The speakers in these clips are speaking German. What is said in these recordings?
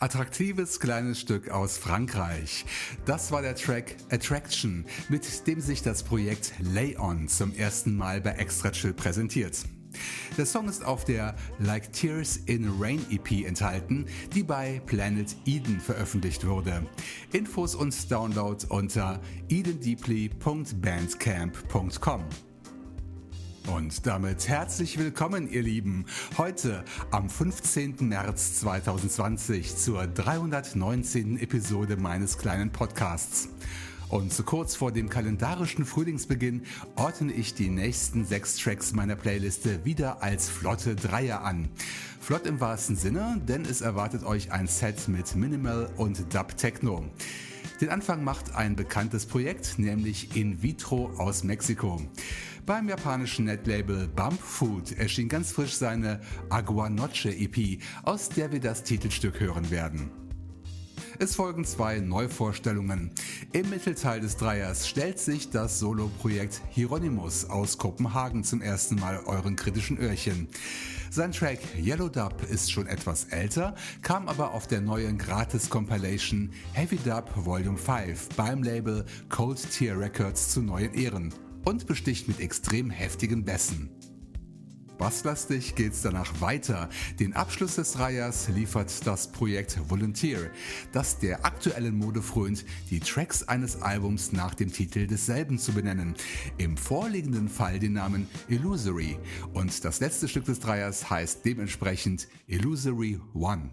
Attraktives kleines Stück aus Frankreich. Das war der Track Attraction, mit dem sich das Projekt Lay On zum ersten Mal bei Extra Chill präsentiert. Der Song ist auf der Like Tears in Rain EP enthalten, die bei Planet Eden veröffentlicht wurde. Infos und Download unter edendeeply.bandcamp.com. Und damit herzlich willkommen, ihr Lieben, heute am 15. März 2020 zur 319. Episode meines kleinen Podcasts. Und so kurz vor dem kalendarischen Frühlingsbeginn ordne ich die nächsten sechs Tracks meiner Playliste wieder als flotte Dreier an. Flott im wahrsten Sinne, denn es erwartet euch ein Set mit Minimal und Dub Techno. Den Anfang macht ein bekanntes Projekt, nämlich In Vitro aus Mexiko. Beim japanischen Netlabel Bump Food erschien ganz frisch seine Agua Noche EP, aus der wir das Titelstück hören werden. Es folgen zwei Neuvorstellungen. Im Mittelteil des Dreiers stellt sich das Soloprojekt Hieronymus aus Kopenhagen zum ersten Mal euren kritischen Öhrchen. Sein Track Yellow Dub ist schon etwas älter, kam aber auf der neuen Gratis-Compilation Heavy Dub Volume 5 beim Label Cold Tier Records zu neuen Ehren und besticht mit extrem heftigen Bässen. Basslastig geht's danach weiter. Den Abschluss des Reihers liefert das Projekt Volunteer, das der aktuellen Mode frönt, die Tracks eines Albums nach dem Titel desselben zu benennen. Im vorliegenden Fall den Namen Illusory. Und das letzte Stück des Dreiers heißt dementsprechend Illusory One.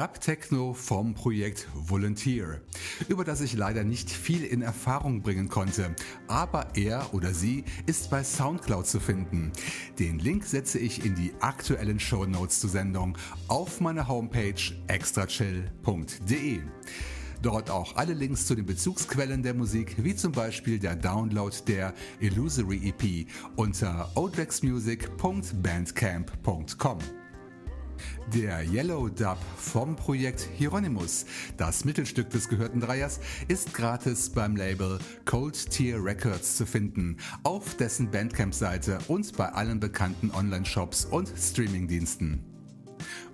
Dub Techno vom Projekt Volunteer, über das ich leider nicht viel in Erfahrung bringen konnte, aber er oder sie ist bei Soundcloud zu finden. Den Link setze ich in die aktuellen Show Notes zur Sendung auf meiner Homepage extrachill.de. Dort auch alle Links zu den Bezugsquellen der Musik, wie zum Beispiel der Download der Illusory EP unter odrexmusic.bandcamp.com. Der Yellow Dub vom Projekt Hieronymus, das Mittelstück des gehörten Dreiers, ist gratis beim Label Cold Tier Records zu finden, auf dessen Bandcamp-Seite und bei allen bekannten Online-Shops und Streamingdiensten.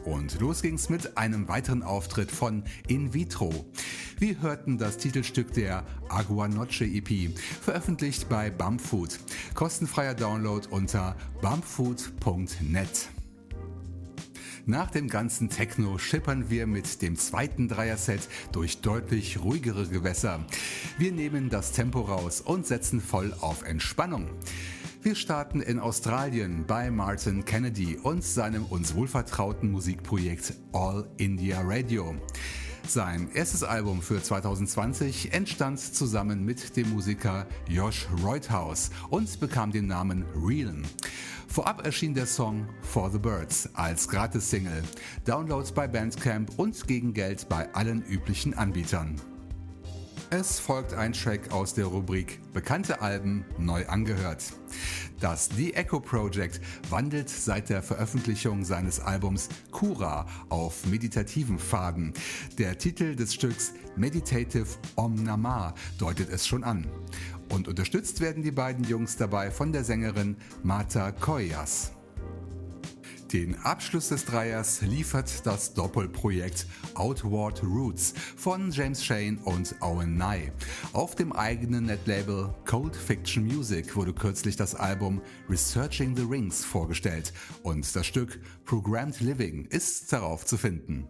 Und los ging's mit einem weiteren Auftritt von In Vitro. Wir hörten das Titelstück der Agua Noche EP, veröffentlicht bei Bumpfood. Kostenfreier Download unter bumpfood.net. Nach dem ganzen Techno schippern wir mit dem zweiten Dreier-Set durch deutlich ruhigere Gewässer. Wir nehmen das Tempo raus und setzen voll auf Entspannung. Wir starten in Australien bei Martin Kennedy und seinem uns wohlvertrauten Musikprojekt All India Radio. Sein erstes Album für 2020 entstand zusammen mit dem Musiker Josh Reuthaus und bekam den Namen Realen. Vorab erschien der Song For the Birds als Gratis-Single, Downloads bei Bandcamp und gegen Geld bei allen üblichen Anbietern. Es folgt ein Track aus der Rubrik Bekannte Alben neu angehört. Das The Echo Project wandelt seit der Veröffentlichung seines Albums Kura auf meditativen Faden. Der Titel des Stücks Meditative Om Namah deutet es schon an. Und unterstützt werden die beiden Jungs dabei von der Sängerin Marta Koyas. Den Abschluss des Dreiers liefert das Doppelprojekt Outward Roots von James Shane und Owen Nye. Auf dem eigenen Netlabel Cold Fiction Music wurde kürzlich das Album Researching the Rings vorgestellt und das Stück Programmed Living ist darauf zu finden.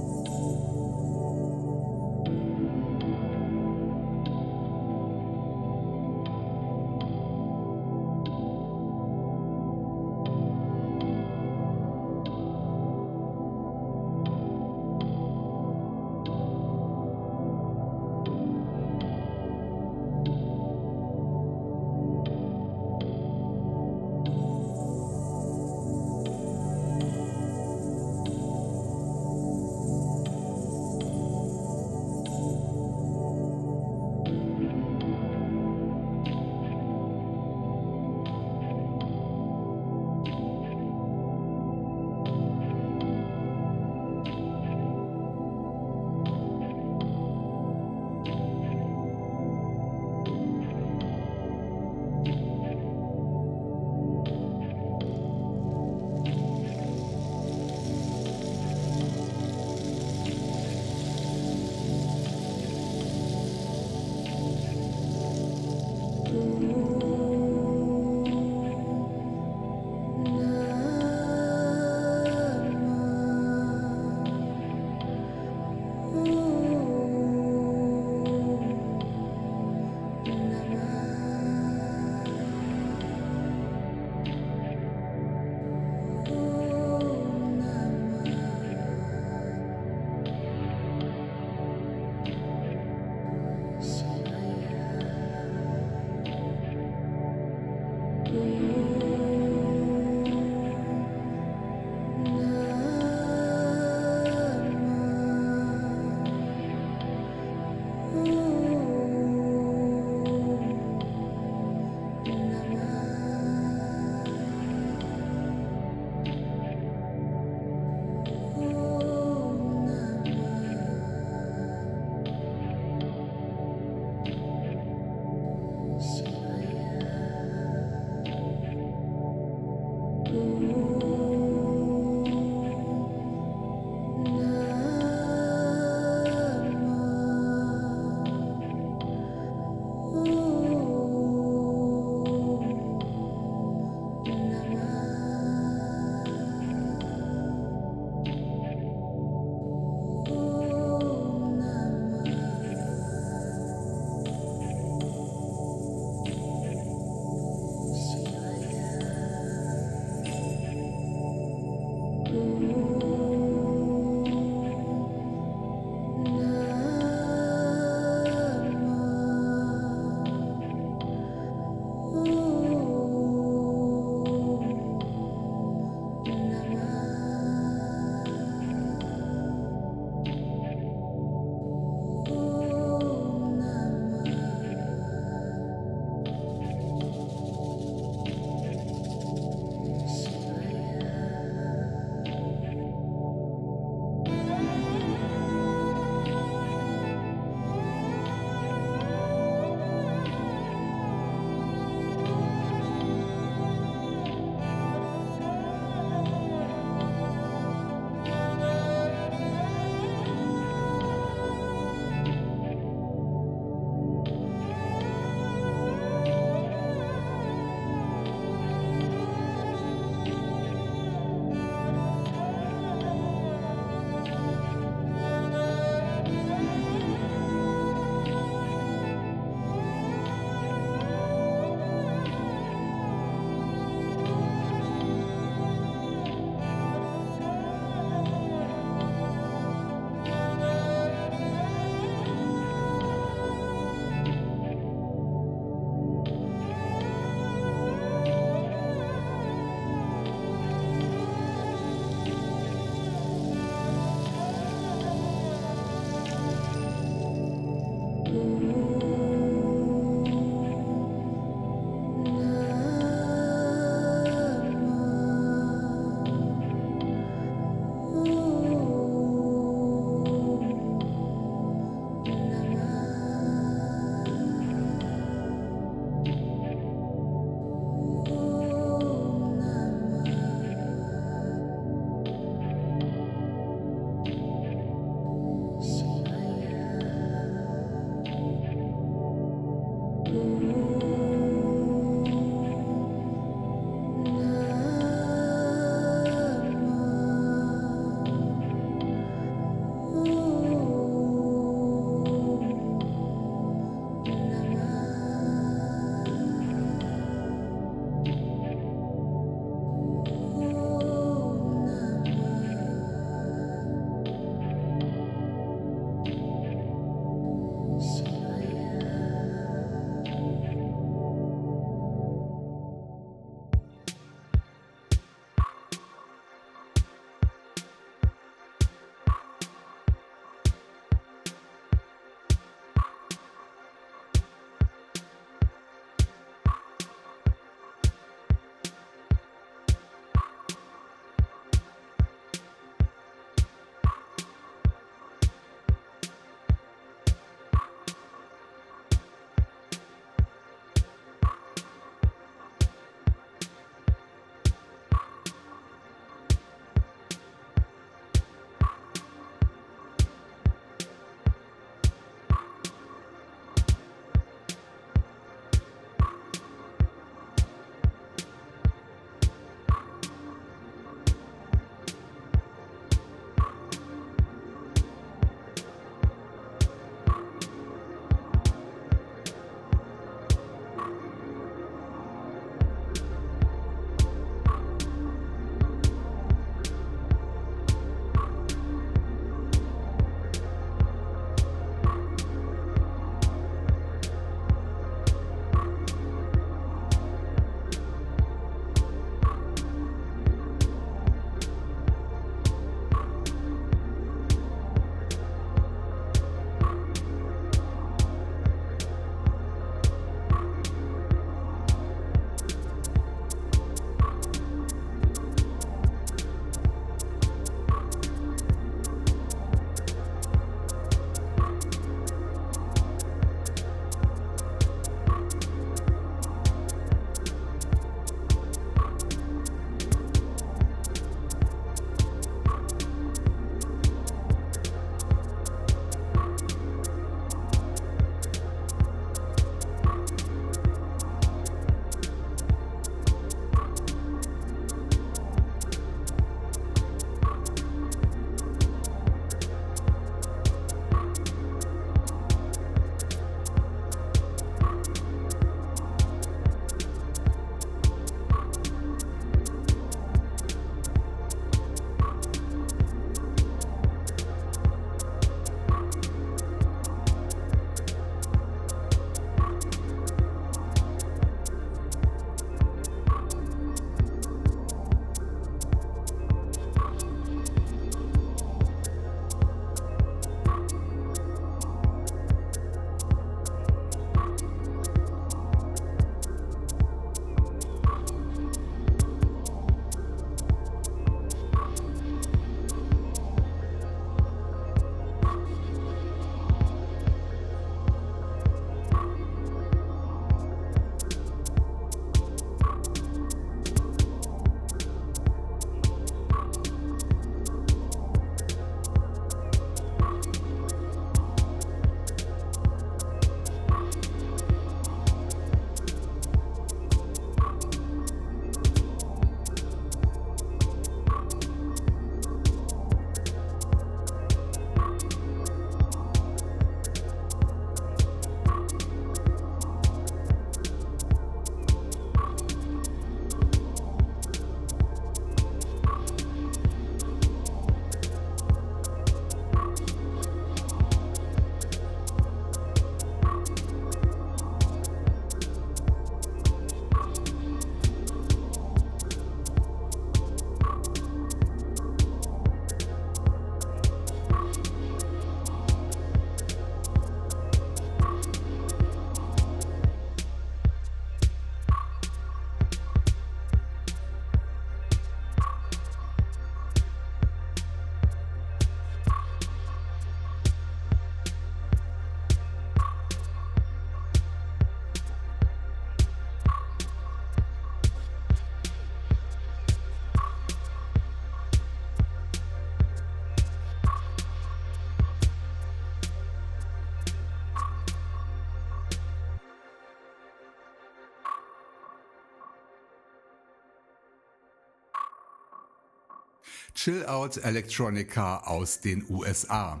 Chill Out Electronica aus den USA.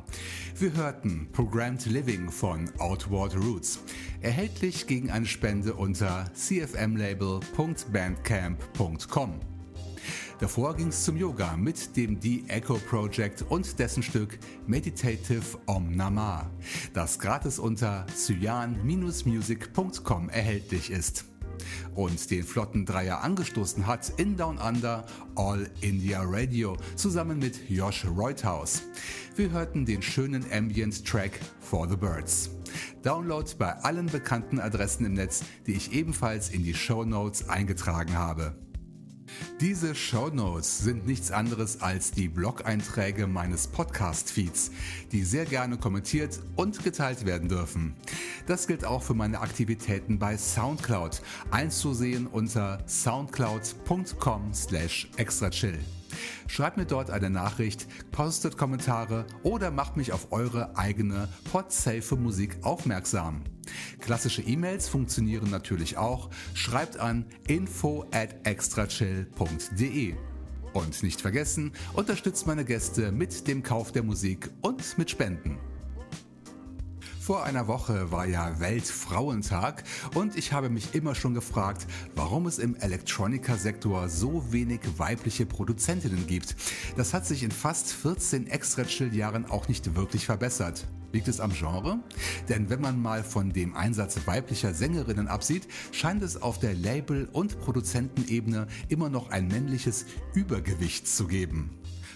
Wir hörten Programmed Living von Outward Roots. Erhältlich gegen eine Spende unter cfmlabel.bandcamp.com. Davor ging es zum Yoga mit dem The Echo Project und dessen Stück Meditative Om Namah, das gratis unter cyan-music.com erhältlich ist. Und den flotten Dreier angestoßen hat in Down Under All India Radio zusammen mit Josh Reuthaus. Wir hörten den schönen Ambient-Track For the Birds. Download bei allen bekannten Adressen im Netz, die ich ebenfalls in die Show Notes eingetragen habe. Diese Show Notes sind nichts anderes als die Blog-Einträge meines Podcast-Feeds, die sehr gerne kommentiert und geteilt werden dürfen. Das gilt auch für meine Aktivitäten bei Soundcloud, einzusehen unter soundcloud.com slash extrachill. Schreibt mir dort eine Nachricht, postet Kommentare oder macht mich auf eure eigene podsafe Musik aufmerksam. Klassische E-Mails funktionieren natürlich auch. Schreibt an info at extrachill.de. Und nicht vergessen, unterstützt meine Gäste mit dem Kauf der Musik und mit Spenden. Vor einer Woche war ja Weltfrauentag und ich habe mich immer schon gefragt, warum es im Electronica-Sektor so wenig weibliche Produzentinnen gibt. Das hat sich in fast 14 Extra-Chill-Jahren auch nicht wirklich verbessert. Liegt es am Genre? Denn wenn man mal von dem Einsatz weiblicher Sängerinnen absieht, scheint es auf der Label- und Produzentenebene immer noch ein männliches Übergewicht zu geben.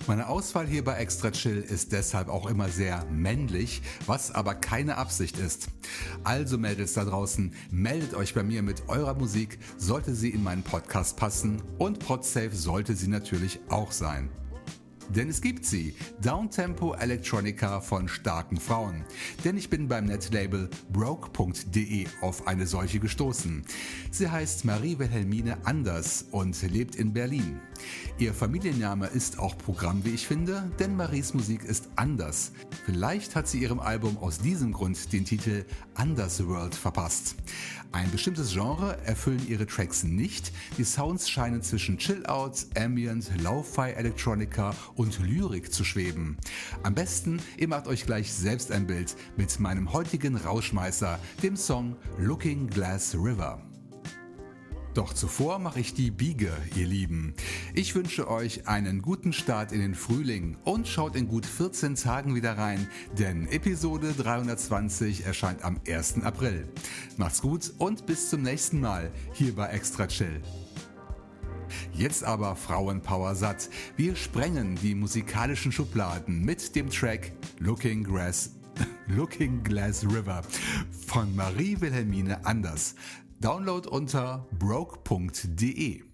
Meine Auswahl hier bei Extra Chill ist deshalb auch immer sehr männlich, was aber keine Absicht ist. Also Mädels da draußen, meldet euch bei mir mit eurer Musik, sollte sie in meinen Podcast passen und Podsafe sollte sie natürlich auch sein. Denn es gibt sie, Downtempo Electronica von starken Frauen. Denn ich bin beim Netlabel broke.de auf eine solche gestoßen. Sie heißt Marie Wilhelmine Anders und lebt in Berlin. Ihr Familienname ist auch Programm, wie ich finde, denn Maries Musik ist anders. Vielleicht hat sie ihrem Album aus diesem Grund den Titel Undersworld verpasst. Ein bestimmtes Genre erfüllen ihre Tracks nicht. Die Sounds scheinen zwischen Chill-Out, Ambient, Lo-Fi Electronica und Lyrik zu schweben. Am besten, ihr macht euch gleich selbst ein Bild mit meinem heutigen Rauschmeißer, dem Song Looking Glass River. Doch zuvor mache ich die Biege, ihr Lieben. Ich wünsche euch einen guten Start in den Frühling und schaut in gut 14 Tagen wieder rein, denn Episode 320 erscheint am 1. April. Macht's gut und bis zum nächsten Mal hier bei Extra Chill. Jetzt aber Frauenpower satt. Wir sprengen die musikalischen Schubladen mit dem Track Looking Grass Looking Glass River von Marie Wilhelmine Anders. Download unter broke.de.